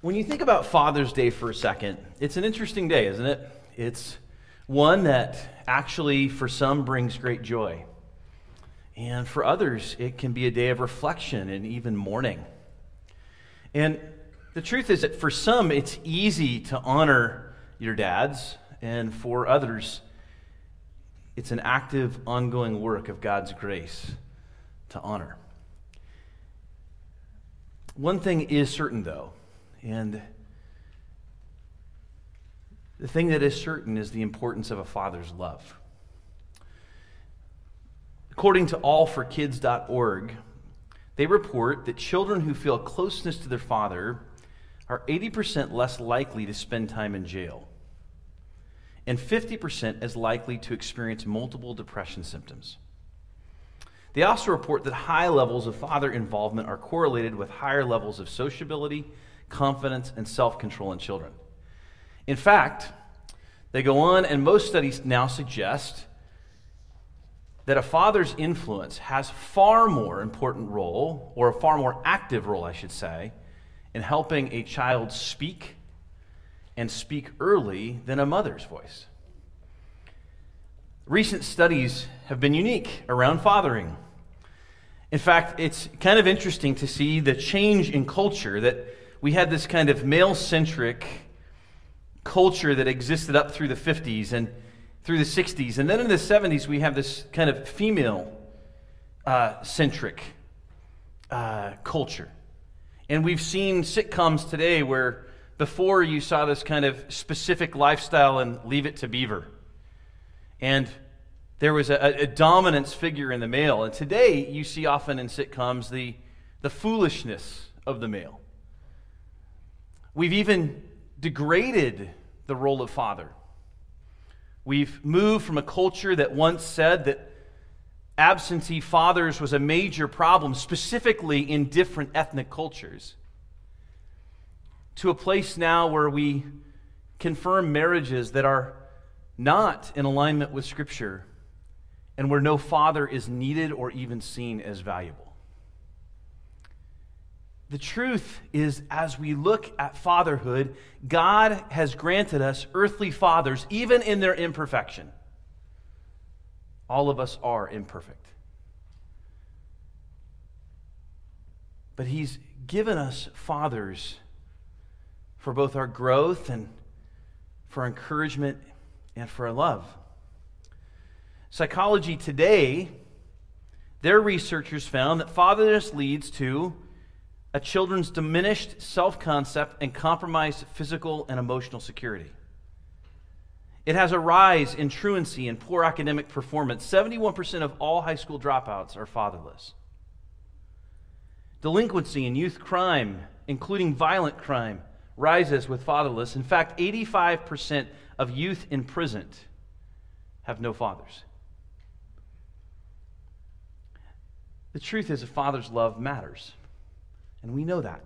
When you think about Father's Day for a second, it's an interesting day, isn't it? It's one that actually, for some, brings great joy. And for others, it can be a day of reflection and even mourning. And the truth is that for some, it's easy to honor your dads, and for others, it's an active, ongoing work of God's grace to honor. One thing is certain, though and the thing that is certain is the importance of a father's love. According to allforkids.org, they report that children who feel closeness to their father are 80% less likely to spend time in jail and 50% as likely to experience multiple depression symptoms. They also report that high levels of father involvement are correlated with higher levels of sociability confidence, and self control in children. In fact, they go on, and most studies now suggest that a father's influence has far more important role, or a far more active role, I should say, in helping a child speak and speak early than a mother's voice. Recent studies have been unique around fathering. In fact, it's kind of interesting to see the change in culture that we had this kind of male centric culture that existed up through the 50s and through the 60s. And then in the 70s, we have this kind of female uh, centric uh, culture. And we've seen sitcoms today where before you saw this kind of specific lifestyle and leave it to Beaver. And there was a, a, dominance figure in the male. And today you see often in sitcoms the, the foolishness of the male. We've even degraded the role of father. We've moved from a culture that once said that absentee fathers was a major problem, specifically in different ethnic cultures, to a place now where we confirm marriages that are not in alignment with Scripture and where no father is needed or even seen as valuable. The truth is, as we look at fatherhood, God has granted us earthly fathers, even in their imperfection. All of us are imperfect. But He's given us fathers for both our growth and for encouragement and for our love. Psychology Today, their researchers found that fatherness leads to a children's diminished self concept and compromised physical and emotional security. It has a rise in truancy and poor academic performance. 71% of all high school dropouts are fatherless. Delinquency and youth crime, including violent crime, rises with fatherless. In fact, 85% of youth imprisoned have no fathers. The truth is, a father's love matters. And we know that.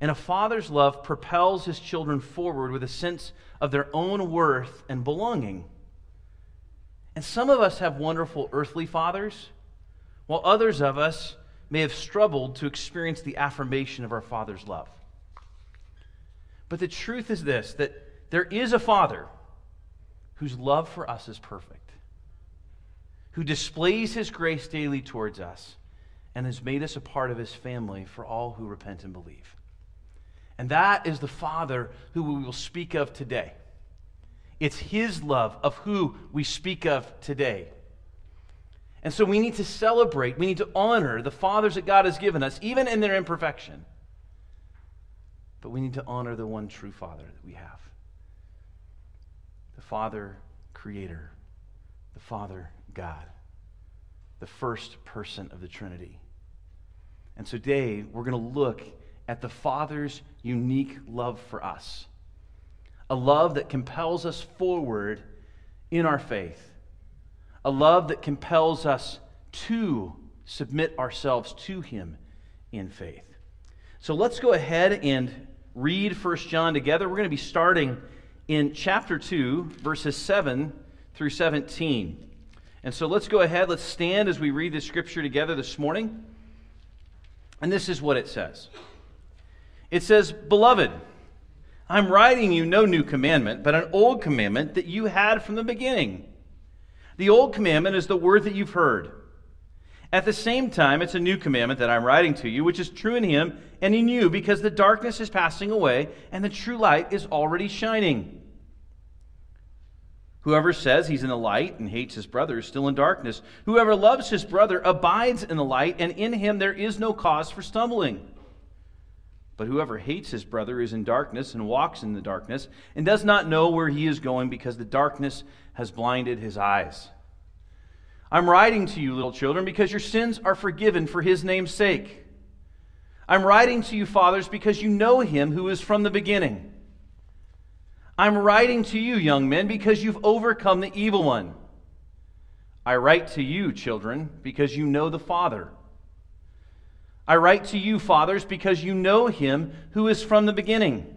And a father's love propels his children forward with a sense of their own worth and belonging. And some of us have wonderful earthly fathers, while others of us may have struggled to experience the affirmation of our father's love. But the truth is this that there is a father whose love for us is perfect, who displays his grace daily towards us and has made us a part of his family for all who repent and believe. And that is the Father who we will speak of today. It's his love of who we speak of today. And so we need to celebrate, we need to honor the fathers that God has given us, even in their imperfection. But we need to honor the one true Father that we have the Father Creator, the Father God, the first person of the Trinity. And today, we're going to look at the Father's unique love for us a love that compels us forward in our faith, a love that compels us to submit ourselves to Him in faith. So let's go ahead and read 1 John together. We're going to be starting in chapter 2, verses 7 through 17. And so let's go ahead, let's stand as we read the scripture together this morning. And this is what it says It says, Beloved, I'm writing you no new commandment, but an old commandment that you had from the beginning. The old commandment is the word that you've heard. At the same time, it's a new commandment that I'm writing to you, which is true in him and in you, because the darkness is passing away and the true light is already shining. Whoever says he's in the light and hates his brother is still in darkness. Whoever loves his brother abides in the light, and in him there is no cause for stumbling. But whoever hates his brother is in darkness and walks in the darkness and does not know where he is going because the darkness has blinded his eyes. I'm writing to you, little children, because your sins are forgiven for his name's sake. I'm writing to you, fathers, because you know him who is from the beginning. I'm writing to you, young men, because you've overcome the evil one. I write to you, children, because you know the Father. I write to you, fathers, because you know him who is from the beginning.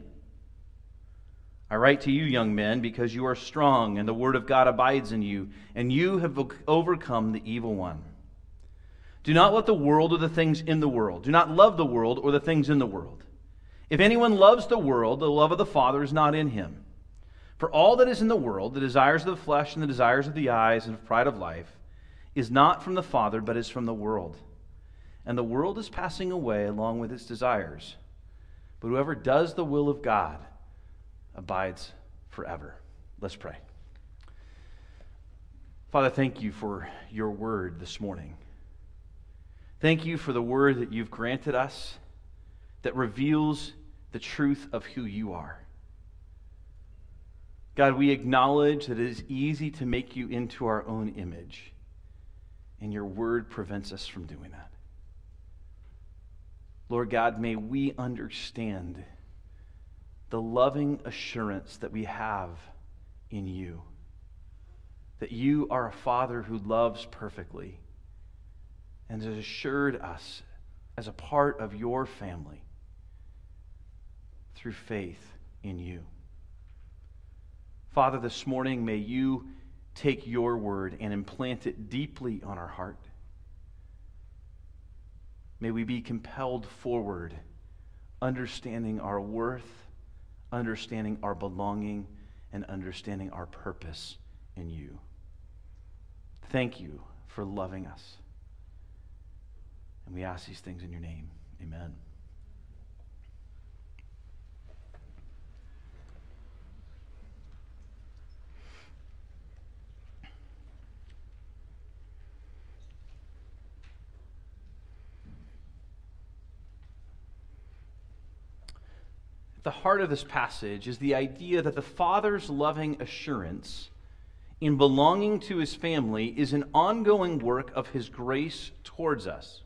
I write to you, young men, because you are strong, and the word of God abides in you, and you have overcome the evil one. Do not let the world or the things in the world. Do not love the world or the things in the world. If anyone loves the world, the love of the Father is not in him. For all that is in the world, the desires of the flesh and the desires of the eyes and of pride of life, is not from the Father, but is from the world and the world is passing away along with its desires. But whoever does the will of God abides forever. Let's pray. Father, thank you for your word this morning. Thank you for the word that you've granted us that reveals the truth of who you are. God, we acknowledge that it is easy to make you into our own image, and your word prevents us from doing that. Lord God, may we understand the loving assurance that we have in you. That you are a Father who loves perfectly and has assured us as a part of your family through faith in you. Father, this morning, may you take your word and implant it deeply on our heart. May we be compelled forward, understanding our worth, understanding our belonging, and understanding our purpose in you. Thank you for loving us. And we ask these things in your name. Amen. The heart of this passage is the idea that the Father's loving assurance in belonging to his family is an ongoing work of his grace towards us.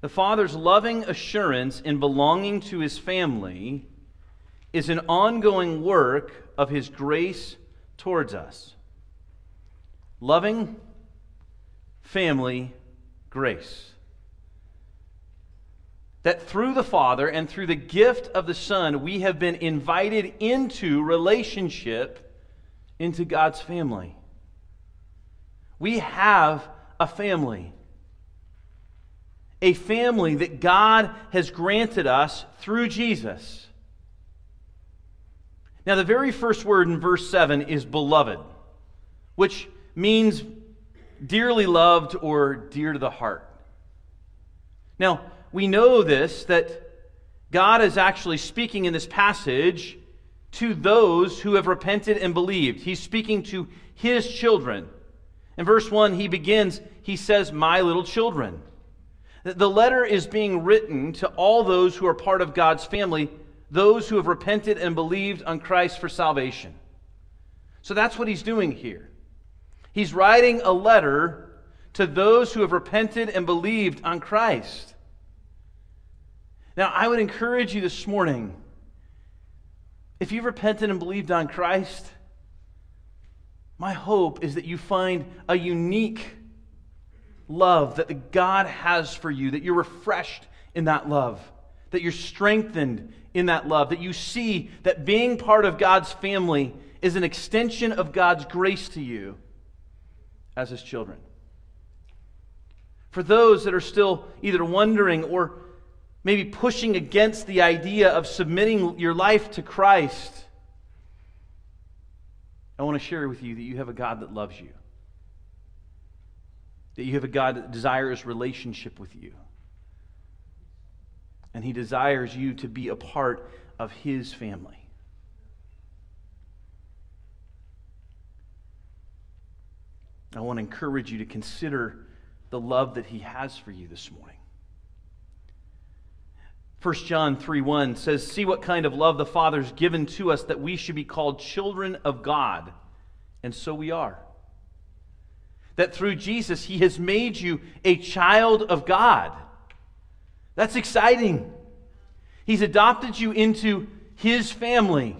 The Father's loving assurance in belonging to his family is an ongoing work of his grace towards us. Loving, family, grace that through the Father and through the gift of the Son, we have been invited into relationship into God's family. We have a family. A family that God has granted us through Jesus. Now, the very first word in verse 7 is beloved, which means dearly loved or dear to the heart. Now, we know this that God is actually speaking in this passage to those who have repented and believed. He's speaking to his children. In verse 1, he begins, he says, My little children. The letter is being written to all those who are part of God's family, those who have repented and believed on Christ for salvation. So that's what he's doing here. He's writing a letter to those who have repented and believed on Christ. Now, I would encourage you this morning if you've repented and believed on Christ, my hope is that you find a unique love that the God has for you, that you're refreshed in that love, that you're strengthened in that love, that you see that being part of God's family is an extension of God's grace to you as His children. For those that are still either wondering or maybe pushing against the idea of submitting your life to Christ, I want to share with you that you have a God that loves you, that you have a God that desires relationship with you, and He desires you to be a part of His family. I want to encourage you to consider the love that He has for you this morning. 1 John 3 1 says, See what kind of love the Father's given to us that we should be called children of God. And so we are. That through Jesus, He has made you a child of God. That's exciting. He's adopted you into His family.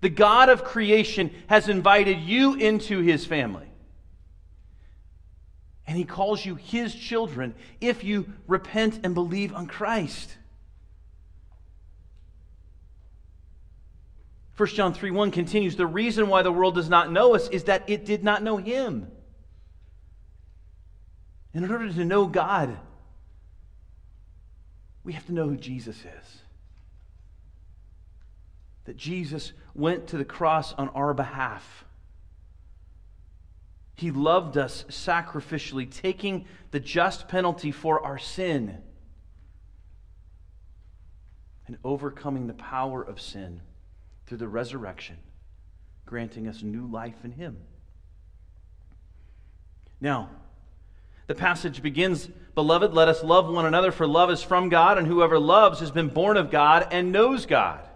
The God of creation has invited you into His family and he calls you his children if you repent and believe on Christ. 1 John 3 1 continues The reason why the world does not know us is that it did not know him. In order to know God, we have to know who Jesus is. That Jesus went to the cross on our behalf he loved us sacrificially, taking the just penalty for our sin and overcoming the power of sin through the resurrection, granting us new life in Him. Now, the passage begins Beloved, let us love one another, for love is from God, and whoever loves has been born of God and knows God.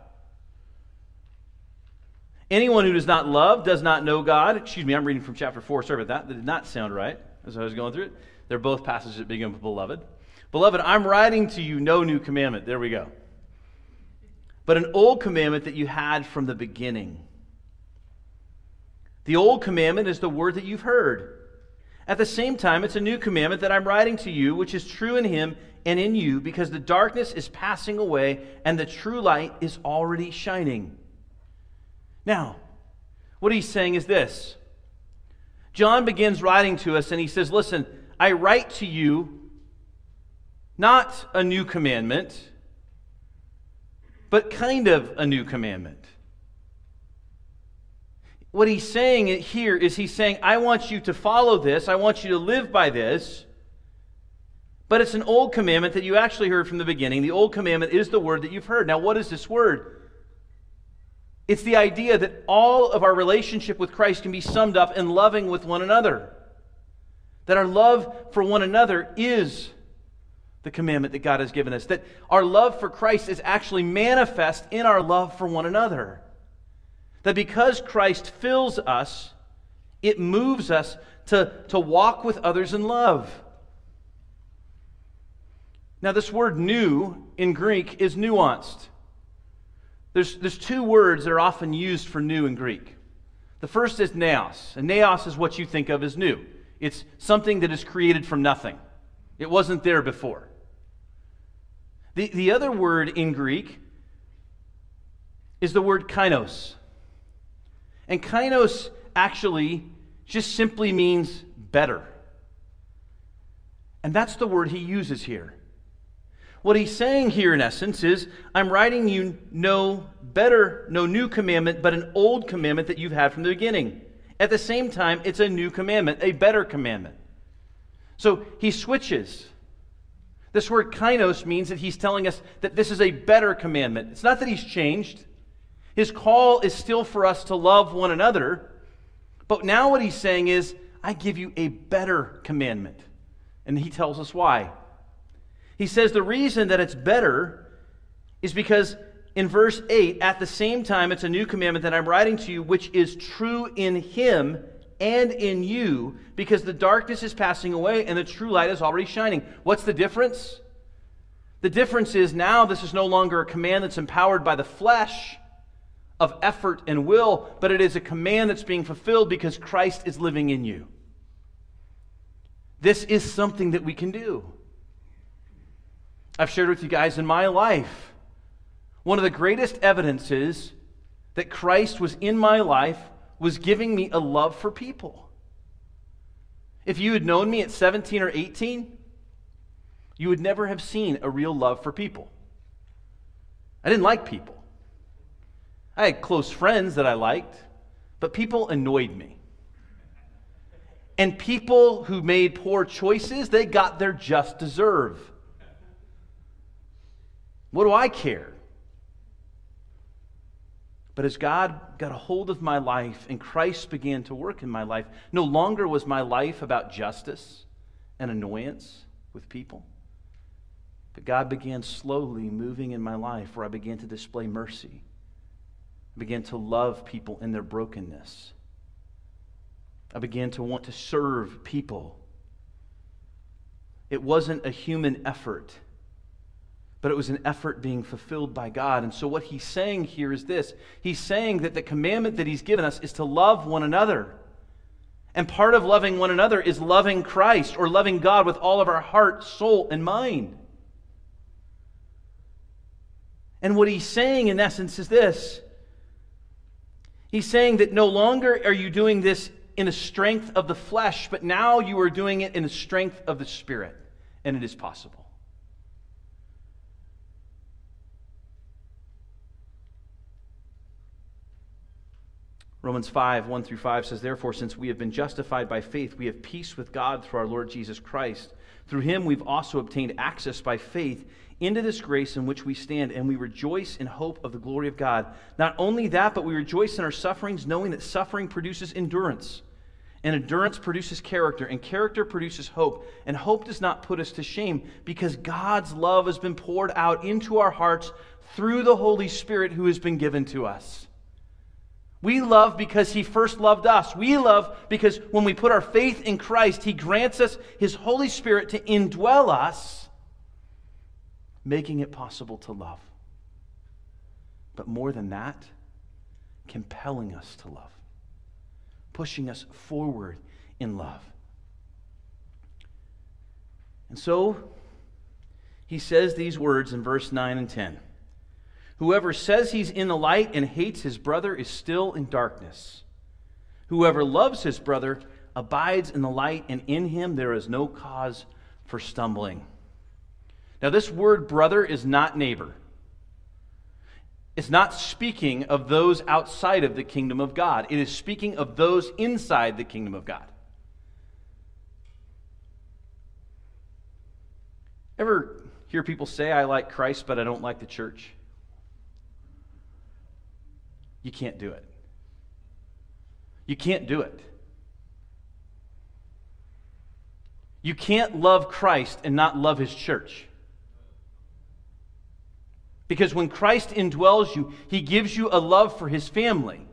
Anyone who does not love does not know God. Excuse me, I'm reading from chapter 4. Sorry about that. That did not sound right as I was going through it. They're both passages that begin with beloved. Beloved, I'm writing to you no new commandment. There we go. But an old commandment that you had from the beginning. The old commandment is the word that you've heard. At the same time, it's a new commandment that I'm writing to you, which is true in him and in you, because the darkness is passing away and the true light is already shining. Now, what he's saying is this John begins writing to us and he says, Listen, I write to you not a new commandment, but kind of a new commandment. What he's saying here is he's saying, I want you to follow this, I want you to live by this. But it's an old commandment that you actually heard from the beginning. The old commandment is the word that you've heard. Now, what is this word? It's the idea that all of our relationship with Christ can be summed up in loving with one another. That our love for one another is the commandment that God has given us. That our love for Christ is actually manifest in our love for one another. That because Christ fills us, it moves us to, to walk with others in love. Now, this word new in Greek is nuanced. There's, there's two words that are often used for new in Greek. The first is neos, and neos is what you think of as new. It's something that is created from nothing. It wasn't there before. The, the other word in Greek is the word kainos. And kainos actually just simply means better. And that's the word he uses here. What he's saying here, in essence, is I'm writing you no better, no new commandment, but an old commandment that you've had from the beginning. At the same time, it's a new commandment, a better commandment. So he switches. This word kainos means that he's telling us that this is a better commandment. It's not that he's changed. His call is still for us to love one another. But now what he's saying is, I give you a better commandment. And he tells us why. He says the reason that it's better is because in verse 8, at the same time, it's a new commandment that I'm writing to you, which is true in him and in you, because the darkness is passing away and the true light is already shining. What's the difference? The difference is now this is no longer a command that's empowered by the flesh of effort and will, but it is a command that's being fulfilled because Christ is living in you. This is something that we can do. I've shared with you guys in my life. One of the greatest evidences that Christ was in my life was giving me a love for people. If you had known me at 17 or 18, you would never have seen a real love for people. I didn't like people. I had close friends that I liked, but people annoyed me. And people who made poor choices, they got their just deserve. What do I care? But as God got a hold of my life and Christ began to work in my life, no longer was my life about justice and annoyance with people. But God began slowly moving in my life where I began to display mercy. I began to love people in their brokenness. I began to want to serve people. It wasn't a human effort but it was an effort being fulfilled by God. And so, what he's saying here is this He's saying that the commandment that he's given us is to love one another. And part of loving one another is loving Christ or loving God with all of our heart, soul, and mind. And what he's saying, in essence, is this He's saying that no longer are you doing this in the strength of the flesh, but now you are doing it in the strength of the Spirit. And it is possible. Romans 5, 1 through 5 says, Therefore, since we have been justified by faith, we have peace with God through our Lord Jesus Christ. Through him we've also obtained access by faith into this grace in which we stand, and we rejoice in hope of the glory of God. Not only that, but we rejoice in our sufferings, knowing that suffering produces endurance. And endurance produces character, and character produces hope. And hope does not put us to shame, because God's love has been poured out into our hearts through the Holy Spirit who has been given to us. We love because he first loved us. We love because when we put our faith in Christ, he grants us his Holy Spirit to indwell us, making it possible to love. But more than that, compelling us to love, pushing us forward in love. And so, he says these words in verse 9 and 10. Whoever says he's in the light and hates his brother is still in darkness. Whoever loves his brother abides in the light, and in him there is no cause for stumbling. Now, this word brother is not neighbor. It's not speaking of those outside of the kingdom of God. It is speaking of those inside the kingdom of God. Ever hear people say, I like Christ, but I don't like the church? You can't do it. You can't do it. You can't love Christ and not love his church. Because when Christ indwells you, he gives you a love for his family.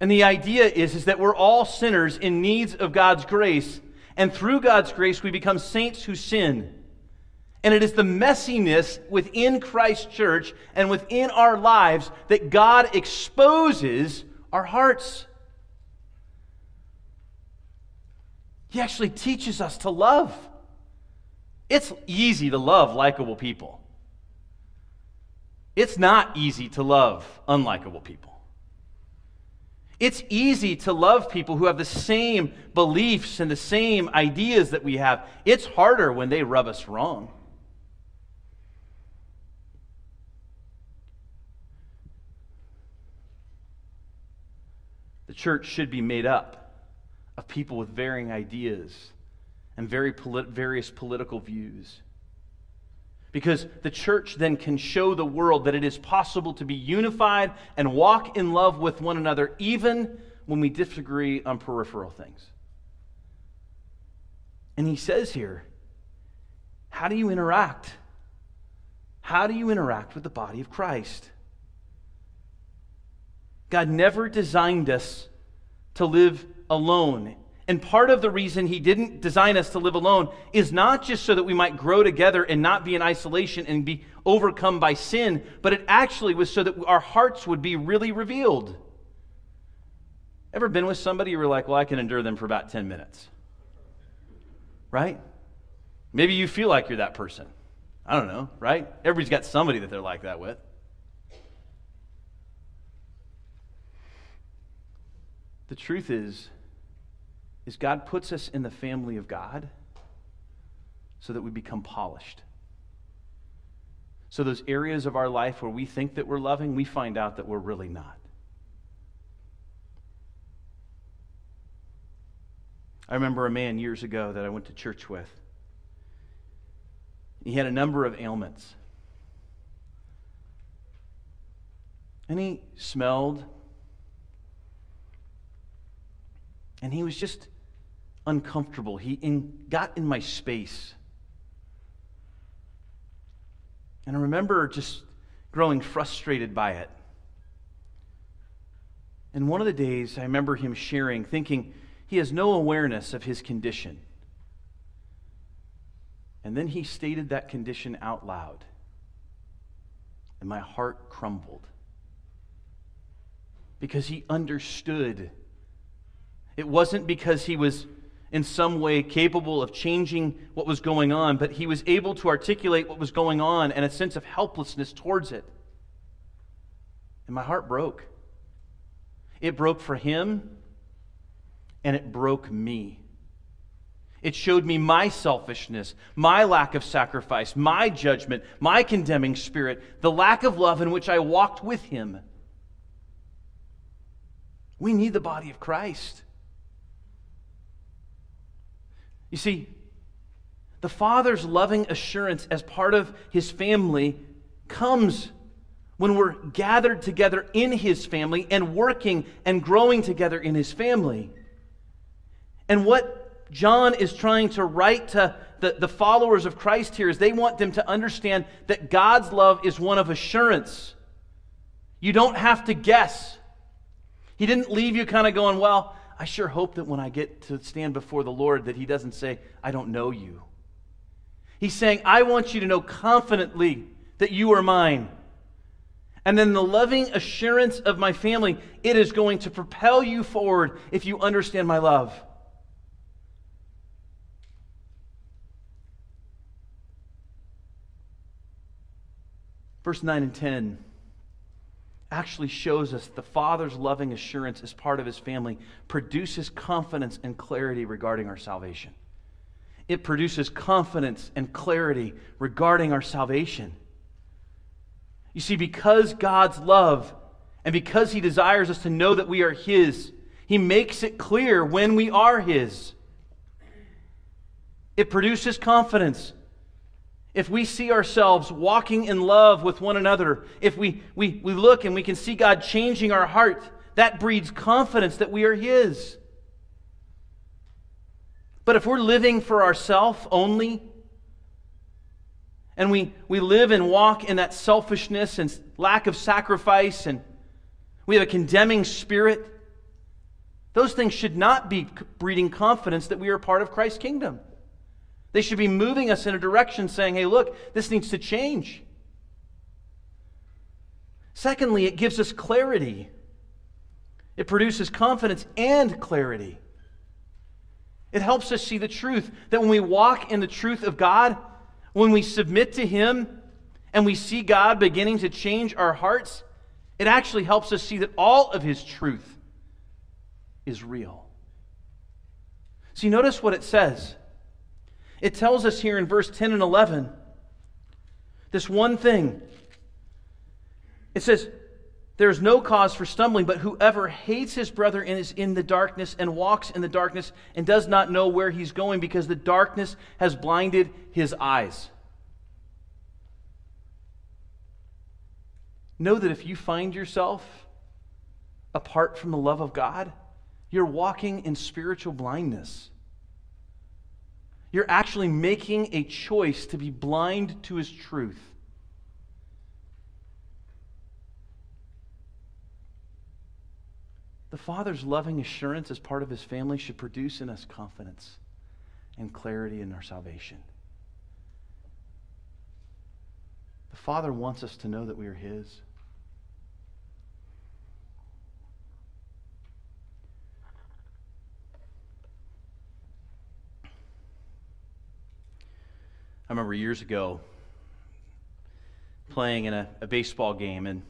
And the idea is, is that we're all sinners in needs of God's grace. And through God's grace, we become saints who sin. And it is the messiness within Christ's church and within our lives that God exposes our hearts. He actually teaches us to love. It's easy to love likable people. It's not easy to love unlikable people. It's easy to love people who have the same beliefs and the same ideas that we have. It's harder when they rub us wrong. The church should be made up of people with varying ideas and very polit- various political views. Because the church then can show the world that it is possible to be unified and walk in love with one another, even when we disagree on peripheral things. And he says here, how do you interact? How do you interact with the body of Christ? God never designed us to live alone. And part of the reason He didn't design us to live alone is not just so that we might grow together and not be in isolation and be overcome by sin, but it actually was so that our hearts would be really revealed. Ever been with somebody you were like, well, I can endure them for about 10 minutes? Right? Maybe you feel like you're that person. I don't know, right? Everybody's got somebody that they're like that with. The truth is, is God puts us in the family of God so that we become polished. So, those areas of our life where we think that we're loving, we find out that we're really not. I remember a man years ago that I went to church with. He had a number of ailments. And he smelled. And he was just uncomfortable. He in, got in my space. And I remember just growing frustrated by it. And one of the days, I remember him sharing, thinking he has no awareness of his condition. And then he stated that condition out loud. And my heart crumbled because he understood. It wasn't because he was in some way capable of changing what was going on, but he was able to articulate what was going on and a sense of helplessness towards it. And my heart broke. It broke for him, and it broke me. It showed me my selfishness, my lack of sacrifice, my judgment, my condemning spirit, the lack of love in which I walked with him. We need the body of Christ. You see, the Father's loving assurance as part of his family comes when we're gathered together in his family and working and growing together in his family. And what John is trying to write to the, the followers of Christ here is they want them to understand that God's love is one of assurance. You don't have to guess. He didn't leave you kind of going, well, I sure hope that when I get to stand before the Lord that he doesn't say, I don't know you. He's saying, I want you to know confidently that you are mine. And then the loving assurance of my family, it is going to propel you forward if you understand my love. Verse 9 and 10 actually shows us the Father's loving assurance as part of his family produces confidence and clarity regarding our salvation. It produces confidence and clarity regarding our salvation. You see, because God's love and because he desires us to know that we are his, he makes it clear when we are his. It produces confidence if we see ourselves walking in love with one another, if we, we, we look and we can see God changing our heart, that breeds confidence that we are His. But if we're living for ourselves only, and we, we live and walk in that selfishness and lack of sacrifice, and we have a condemning spirit, those things should not be breeding confidence that we are part of Christ's kingdom. They should be moving us in a direction saying, hey, look, this needs to change. Secondly, it gives us clarity. It produces confidence and clarity. It helps us see the truth that when we walk in the truth of God, when we submit to Him, and we see God beginning to change our hearts, it actually helps us see that all of His truth is real. See, notice what it says. It tells us here in verse 10 and 11 this one thing. It says, There is no cause for stumbling, but whoever hates his brother and is in the darkness and walks in the darkness and does not know where he's going because the darkness has blinded his eyes. Know that if you find yourself apart from the love of God, you're walking in spiritual blindness. You're actually making a choice to be blind to his truth. The Father's loving assurance as part of his family should produce in us confidence and clarity in our salvation. The Father wants us to know that we are his. I remember years ago playing in a, a, baseball game, and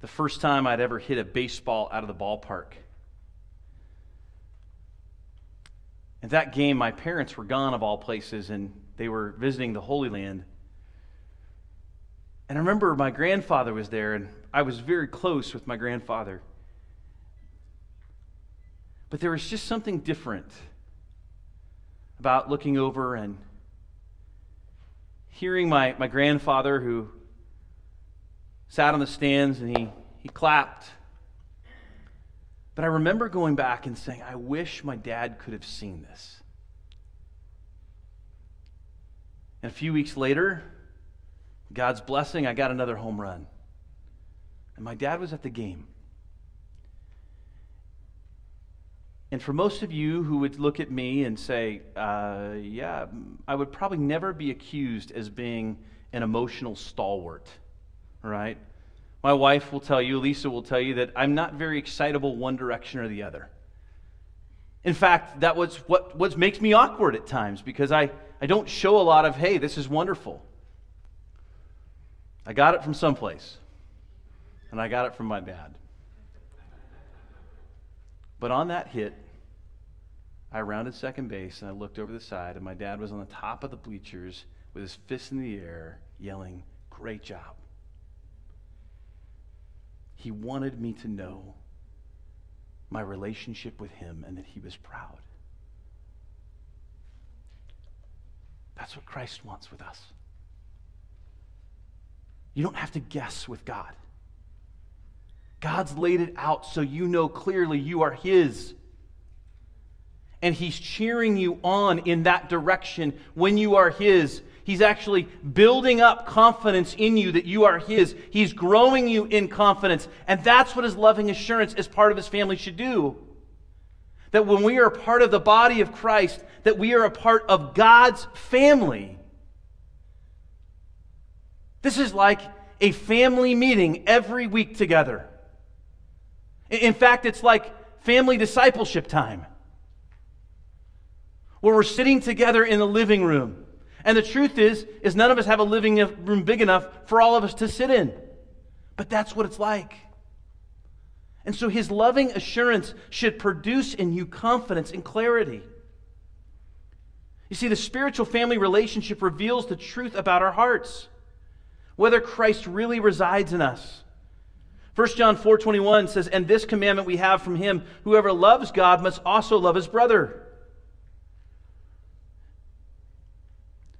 the first time I'd ever hit a baseball out of the ballpark. At that game, my parents were gone of all places, and they were visiting the Holy Land. And I remember my grandfather was there, and I was very close with my grandfather. But there was just something different about looking over and hearing my, my grandfather, who sat on the stands and he, he clapped. But I remember going back and saying, I wish my dad could have seen this. And a few weeks later, God's blessing, I got another home run. And my dad was at the game. And for most of you who would look at me and say, uh, yeah, I would probably never be accused as being an emotional stalwart, right? My wife will tell you, Lisa will tell you, that I'm not very excitable one direction or the other. In fact, that was what, what makes me awkward at times because I, I don't show a lot of, hey, this is wonderful. I got it from someplace, and I got it from my dad. But on that hit, I rounded second base and I looked over the side, and my dad was on the top of the bleachers with his fist in the air, yelling, Great job. He wanted me to know my relationship with him and that he was proud. That's what Christ wants with us. You don't have to guess with God. God's laid it out so you know clearly you are His. And He's cheering you on in that direction when you are His. He's actually building up confidence in you that you are His. He's growing you in confidence. And that's what His loving assurance as part of His family should do. That when we are part of the body of Christ, that we are a part of God's family. This is like a family meeting every week together. In fact, it's like family discipleship time where we're sitting together in the living room. And the truth is is none of us have a living room big enough for all of us to sit in. But that's what it's like. And so his loving assurance should produce in you confidence and clarity. You see, the spiritual family relationship reveals the truth about our hearts whether Christ really resides in us. 1 John 4:21 says, "And this commandment we have from him, whoever loves God must also love his brother."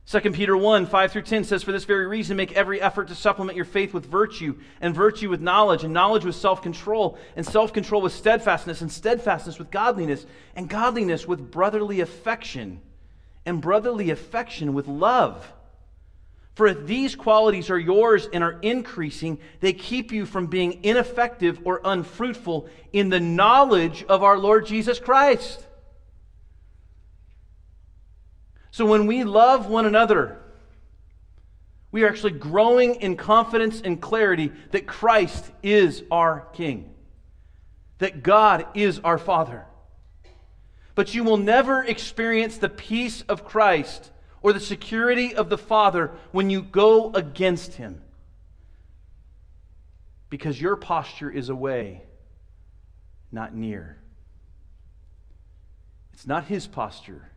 2 Peter 1, 5 through 10 says, For this very reason, make every effort to supplement your faith with virtue, and virtue with knowledge, and knowledge with self control, and self control with steadfastness, and steadfastness with godliness, and godliness with brotherly affection, and brotherly affection with love. For if these qualities are yours and are increasing, they keep you from being ineffective or unfruitful in the knowledge of our Lord Jesus Christ. So when we love one another, we are actually growing in confidence and clarity that Christ is our King, that God is our Father. But you will never experience the peace of Christ or the security of the Father when you go against Him. Because your posture is away, not near. It's not His posture,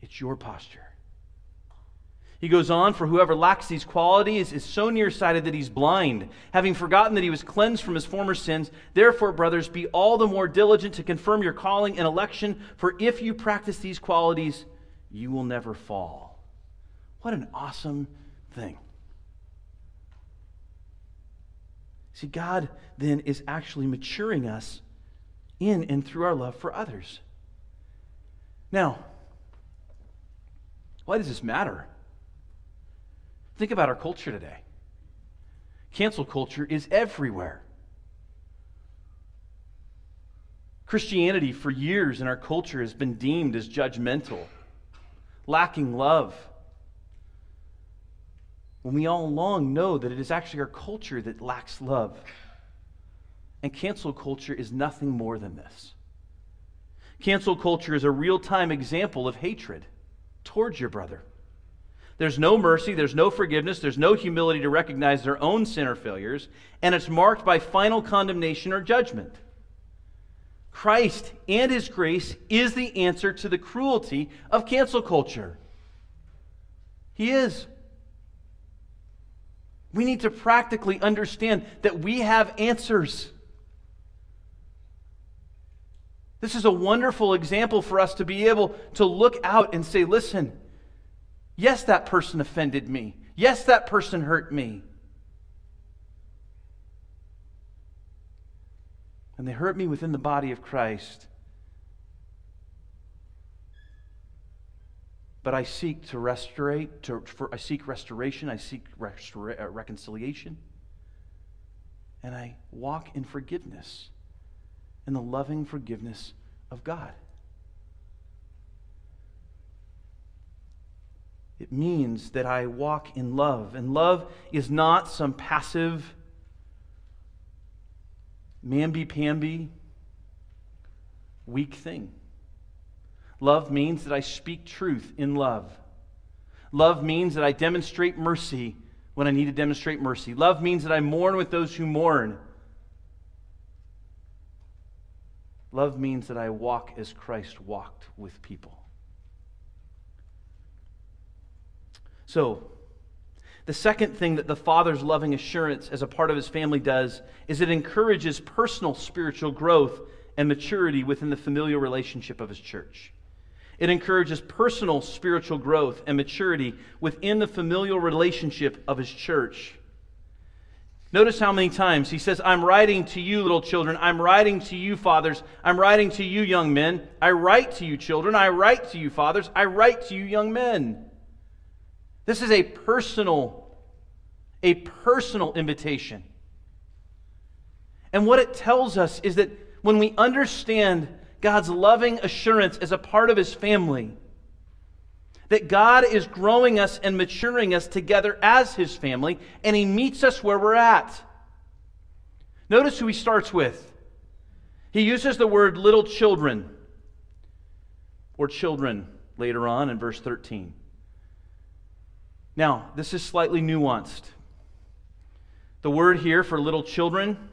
it's your posture. He goes on, for whoever lacks these qualities is so nearsighted that he's blind, having forgotten that he was cleansed from his former sins. Therefore, brothers, be all the more diligent to confirm your calling and election, for if you practice these qualities, you will never fall. What an awesome thing. See, God then is actually maturing us in and through our love for others. Now, why does this matter? Think about our culture today. Cancel culture is everywhere. Christianity, for years in our culture, has been deemed as judgmental, lacking love, when we all along know that it is actually our culture that lacks love. And cancel culture is nothing more than this. Cancel culture is a real time example of hatred towards your brother. There's no mercy, there's no forgiveness, there's no humility to recognize their own sin or failures, and it's marked by final condemnation or judgment. Christ and his grace is the answer to the cruelty of cancel culture. He is. We need to practically understand that we have answers. This is a wonderful example for us to be able to look out and say, listen, yes, that person offended me. Yes, that person hurt me. And they hurt me within the body of Christ. But I seek to restore, to, for, I seek restoration, I seek restora- uh, reconciliation, and I walk in forgiveness, in the loving forgiveness of God. It means that I walk in love, and love is not some passive, mamby pamby, weak thing. Love means that I speak truth in love. Love means that I demonstrate mercy when I need to demonstrate mercy. Love means that I mourn with those who mourn. Love means that I walk as Christ walked with people. So, the second thing that the Father's loving assurance as a part of his family does is it encourages personal spiritual growth and maturity within the familial relationship of his church. It encourages personal spiritual growth and maturity within the familial relationship of his church. Notice how many times he says, I'm writing to you, little children. I'm writing to you, fathers. I'm writing to you, young men. I write to you, children. I write to you, fathers. I write to you, young men. This is a personal, a personal invitation. And what it tells us is that when we understand God's loving assurance as a part of his family. That God is growing us and maturing us together as his family, and he meets us where we're at. Notice who he starts with. He uses the word little children, or children later on in verse 13. Now, this is slightly nuanced. The word here for little children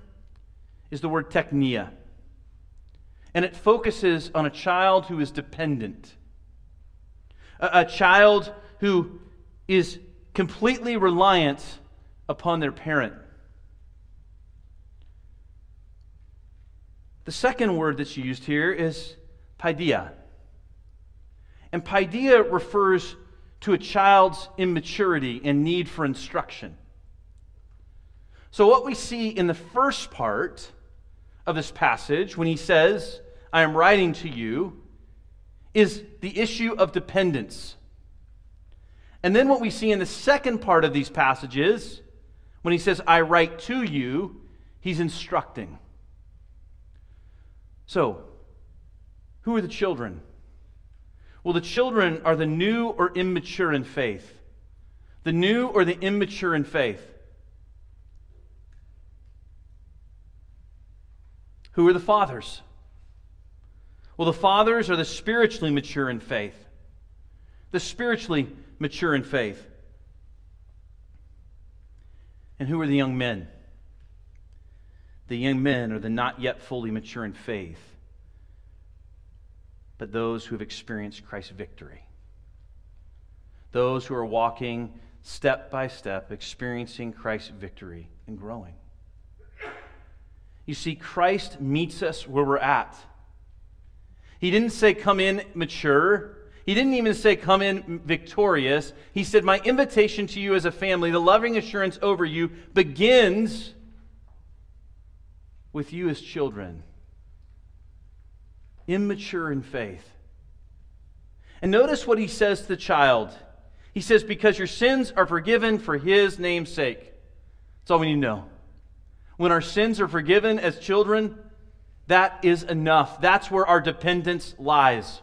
is the word teknia and it focuses on a child who is dependent, a, a child who is completely reliant upon their parent. The second word that's used here is paideia. And paideia refers to a child's immaturity and need for instruction. So, what we see in the first part of this passage, when he says, I am writing to you is the issue of dependence. And then what we see in the second part of these passages, when he says, I write to you, he's instructing. So, who are the children? Well, the children are the new or immature in faith. The new or the immature in faith. Who are the fathers? Well, the fathers are the spiritually mature in faith. The spiritually mature in faith. And who are the young men? The young men are the not yet fully mature in faith, but those who have experienced Christ's victory. Those who are walking step by step, experiencing Christ's victory and growing. You see, Christ meets us where we're at. He didn't say, come in mature. He didn't even say, come in victorious. He said, my invitation to you as a family, the loving assurance over you, begins with you as children, immature in faith. And notice what he says to the child. He says, Because your sins are forgiven for his name's sake. That's all we need to know. When our sins are forgiven as children, that is enough. That's where our dependence lies.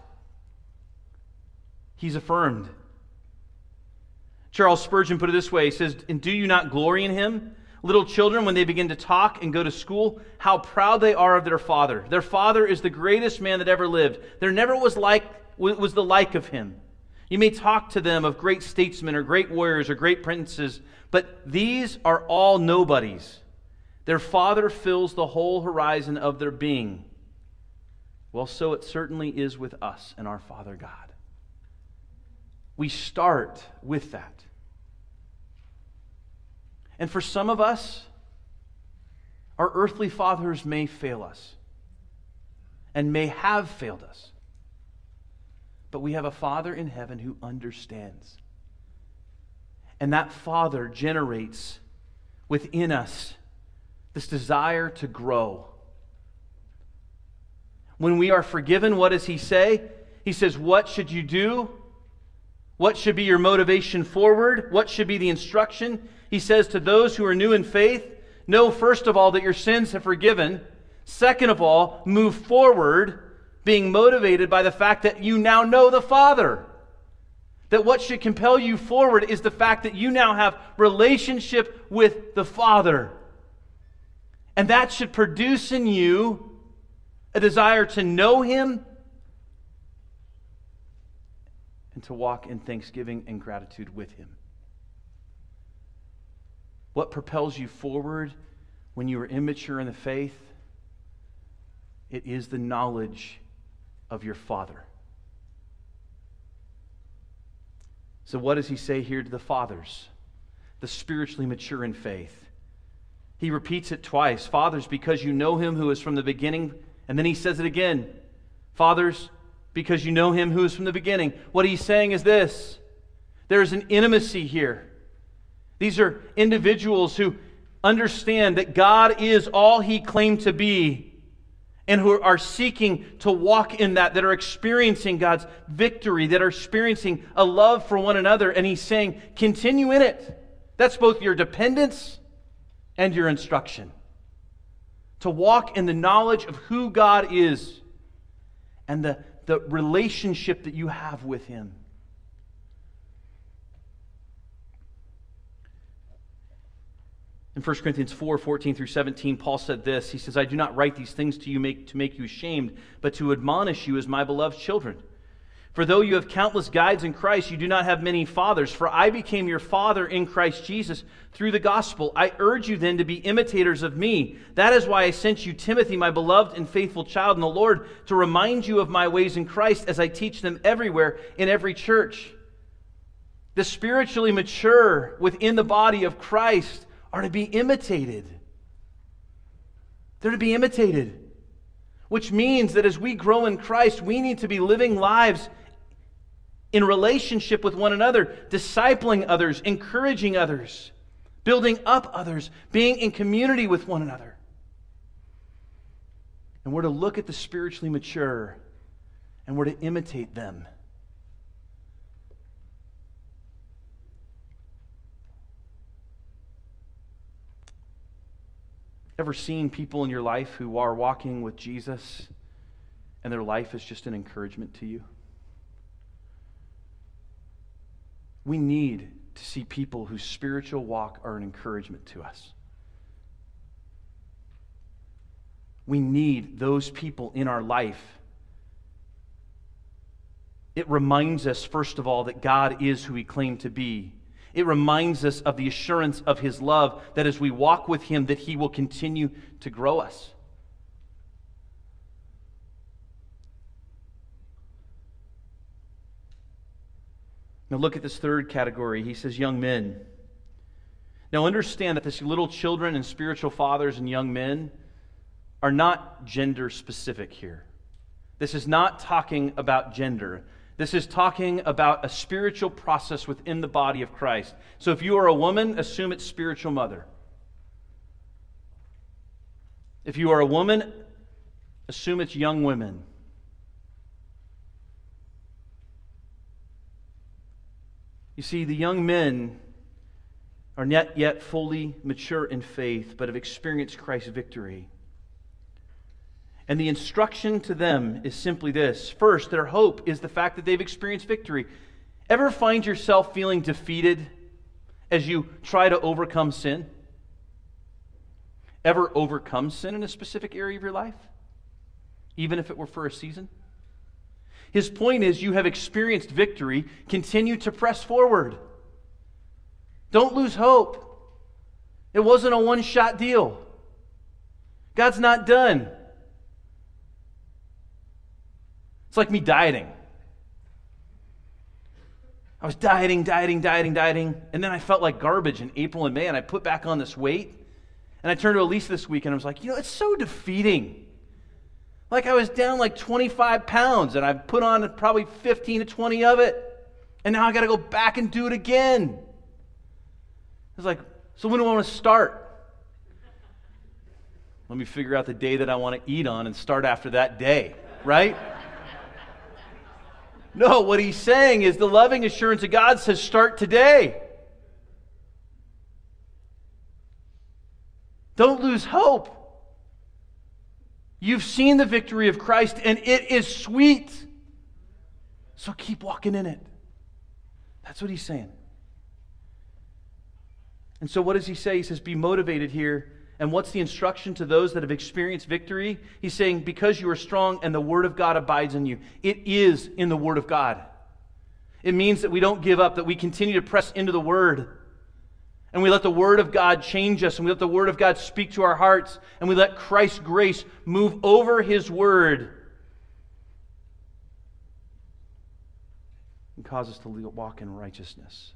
He's affirmed. Charles Spurgeon put it this way He says, And do you not glory in him? Little children, when they begin to talk and go to school, how proud they are of their father. Their father is the greatest man that ever lived. There never was like was the like of him. You may talk to them of great statesmen or great warriors or great princes, but these are all nobodies. Their Father fills the whole horizon of their being. Well, so it certainly is with us and our Father God. We start with that. And for some of us, our earthly fathers may fail us and may have failed us. But we have a Father in heaven who understands. And that Father generates within us this desire to grow. When we are forgiven, what does He say? He says, What should you do? What should be your motivation forward? What should be the instruction? He says to those who are new in faith, Know first of all that your sins have forgiven. Second of all, move forward being motivated by the fact that you now know the Father. That what should compel you forward is the fact that you now have relationship with the Father. And that should produce in you a desire to know Him and to walk in thanksgiving and gratitude with Him. What propels you forward when you are immature in the faith? It is the knowledge of your Father. So, what does he say here to the fathers, the spiritually mature in faith? He repeats it twice Fathers, because you know him who is from the beginning. And then he says it again Fathers, because you know him who is from the beginning. What he's saying is this there is an intimacy here. These are individuals who understand that God is all he claimed to be and who are seeking to walk in that, that are experiencing God's victory, that are experiencing a love for one another. And he's saying, continue in it. That's both your dependence and your instruction. To walk in the knowledge of who God is and the, the relationship that you have with Him. In 1 Corinthians 4 14 through 17, Paul said this. He says, I do not write these things to you make, to make you ashamed, but to admonish you as my beloved children. For though you have countless guides in Christ, you do not have many fathers. For I became your father in Christ Jesus through the gospel. I urge you then to be imitators of me. That is why I sent you Timothy, my beloved and faithful child in the Lord, to remind you of my ways in Christ as I teach them everywhere in every church. The spiritually mature within the body of Christ are to be imitated. They're to be imitated. Which means that as we grow in Christ, we need to be living lives in relationship with one another, discipling others, encouraging others, building up others, being in community with one another. And we're to look at the spiritually mature and we're to imitate them. Ever seen people in your life who are walking with Jesus and their life is just an encouragement to you? We need to see people whose spiritual walk are an encouragement to us. We need those people in our life. It reminds us, first of all, that God is who He claimed to be. It reminds us of the assurance of His love that as we walk with Him, that He will continue to grow us. Now, look at this third category. He says, young men. Now, understand that this little children and spiritual fathers and young men are not gender specific here. This is not talking about gender. This is talking about a spiritual process within the body of Christ. So, if you are a woman, assume it's spiritual mother. If you are a woman, assume it's young women. You see, the young men are not yet fully mature in faith, but have experienced Christ's victory. And the instruction to them is simply this first, their hope is the fact that they've experienced victory. Ever find yourself feeling defeated as you try to overcome sin? Ever overcome sin in a specific area of your life? Even if it were for a season? His point is you have experienced victory, continue to press forward. Don't lose hope. It wasn't a one shot deal. God's not done. It's like me dieting. I was dieting, dieting, dieting, dieting, and then I felt like garbage in April and May, and I put back on this weight. And I turned to Elise this week and I was like, you know, it's so defeating. Like I was down like 25 pounds, and I've put on probably 15 to 20 of it, and now I got to go back and do it again. It's like, so when do I want to start? Let me figure out the day that I want to eat on and start after that day, right? no, what he's saying is the loving assurance of God says start today. Don't lose hope. You've seen the victory of Christ and it is sweet. So keep walking in it. That's what he's saying. And so, what does he say? He says, Be motivated here. And what's the instruction to those that have experienced victory? He's saying, Because you are strong and the Word of God abides in you. It is in the Word of God. It means that we don't give up, that we continue to press into the Word. And we let the Word of God change us, and we let the Word of God speak to our hearts, and we let Christ's grace move over His Word and cause us to walk in righteousness.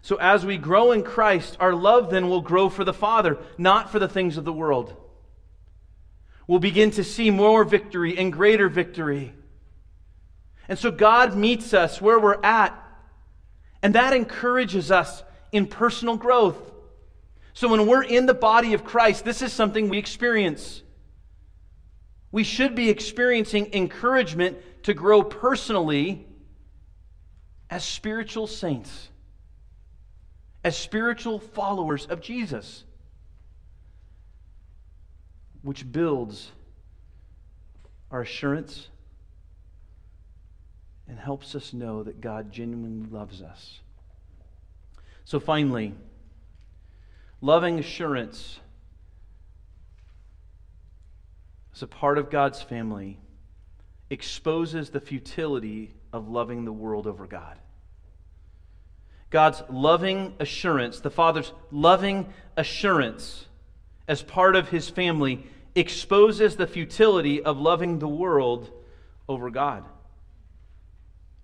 So as we grow in Christ, our love then will grow for the Father, not for the things of the world. We'll begin to see more victory and greater victory. And so God meets us where we're at, and that encourages us in personal growth. So when we're in the body of Christ, this is something we experience. We should be experiencing encouragement to grow personally as spiritual saints as spiritual followers of Jesus, which builds our assurance and helps us know that God genuinely loves us. So, finally, loving assurance as a part of God's family exposes the futility of loving the world over God. God's loving assurance, the Father's loving assurance as part of his family, exposes the futility of loving the world over God.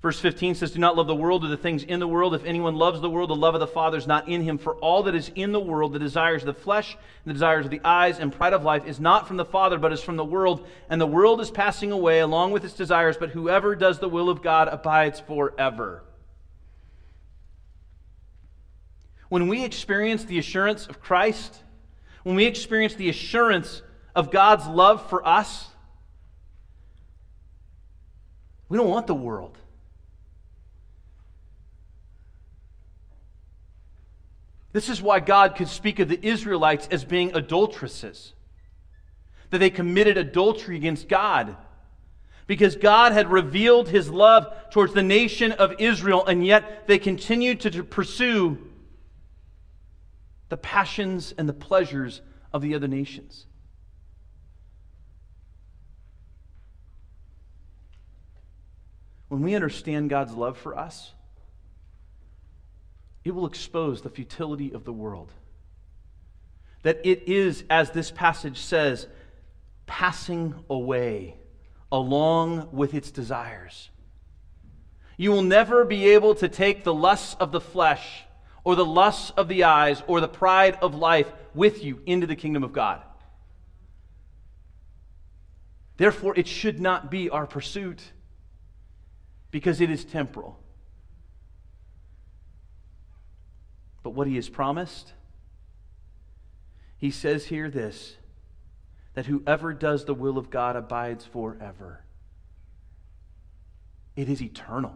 Verse 15 says, Do not love the world or the things in the world. If anyone loves the world, the love of the Father is not in him. For all that is in the world, the desires of the flesh, the desires of the eyes, and pride of life, is not from the Father, but is from the world. And the world is passing away along with its desires, but whoever does the will of God abides forever. When we experience the assurance of Christ, when we experience the assurance of God's love for us, we don't want the world. This is why God could speak of the Israelites as being adulteresses, that they committed adultery against God. Because God had revealed his love towards the nation of Israel, and yet they continued to pursue the passions and the pleasures of the other nations. When we understand God's love for us, it will expose the futility of the world. That it is, as this passage says, passing away along with its desires. You will never be able to take the lusts of the flesh or the lusts of the eyes or the pride of life with you into the kingdom of God. Therefore, it should not be our pursuit because it is temporal. But what he has promised, he says here this that whoever does the will of God abides forever. It is eternal.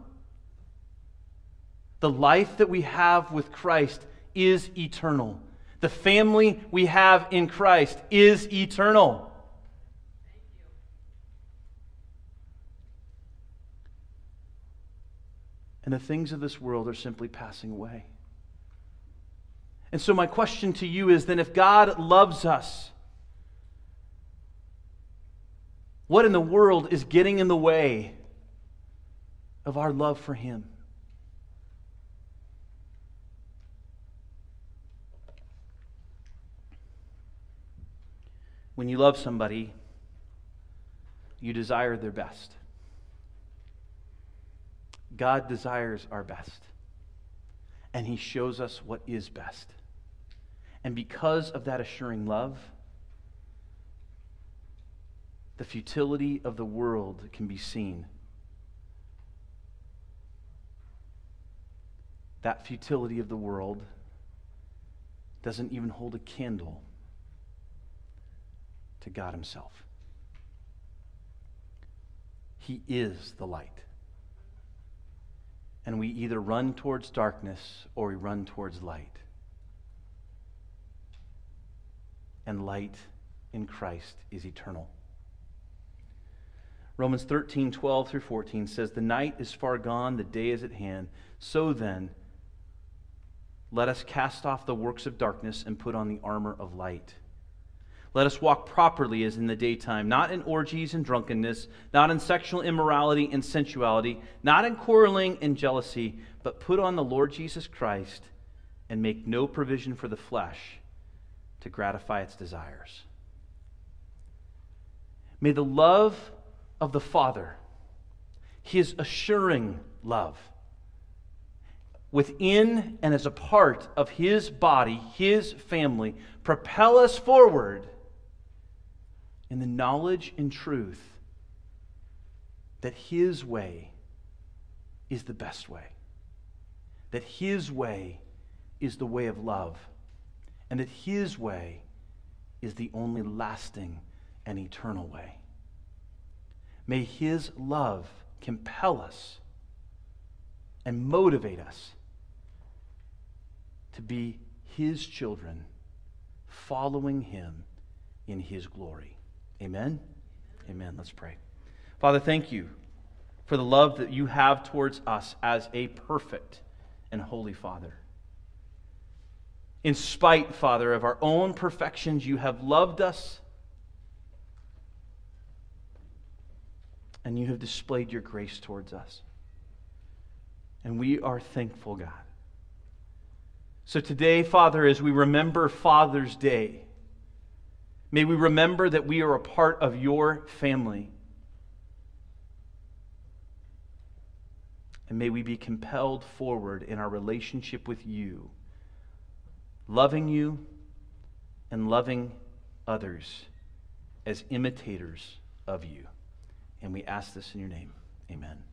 The life that we have with Christ is eternal. The family we have in Christ is eternal. And the things of this world are simply passing away. And so, my question to you is then if God loves us, what in the world is getting in the way of our love for Him? When you love somebody, you desire their best. God desires our best, and He shows us what is best. And because of that assuring love, the futility of the world can be seen. That futility of the world doesn't even hold a candle to God Himself. He is the light. And we either run towards darkness or we run towards light. And light in Christ is eternal. Romans 13, 12 through 14 says, The night is far gone, the day is at hand. So then, let us cast off the works of darkness and put on the armor of light. Let us walk properly as in the daytime, not in orgies and drunkenness, not in sexual immorality and sensuality, not in quarreling and jealousy, but put on the Lord Jesus Christ and make no provision for the flesh to gratify its desires. May the love of the Father, his assuring love, within and as a part of his body, his family, propel us forward in the knowledge and truth that his way is the best way, that his way is the way of love, and that his way is the only lasting and eternal way. May his love compel us and motivate us to be his children, following him in his glory. Amen? Amen. Let's pray. Father, thank you for the love that you have towards us as a perfect and holy Father. In spite, Father, of our own perfections, you have loved us and you have displayed your grace towards us. And we are thankful, God. So today, Father, as we remember Father's Day, may we remember that we are a part of your family. And may we be compelled forward in our relationship with you, loving you and loving others as imitators of you. And we ask this in your name. Amen.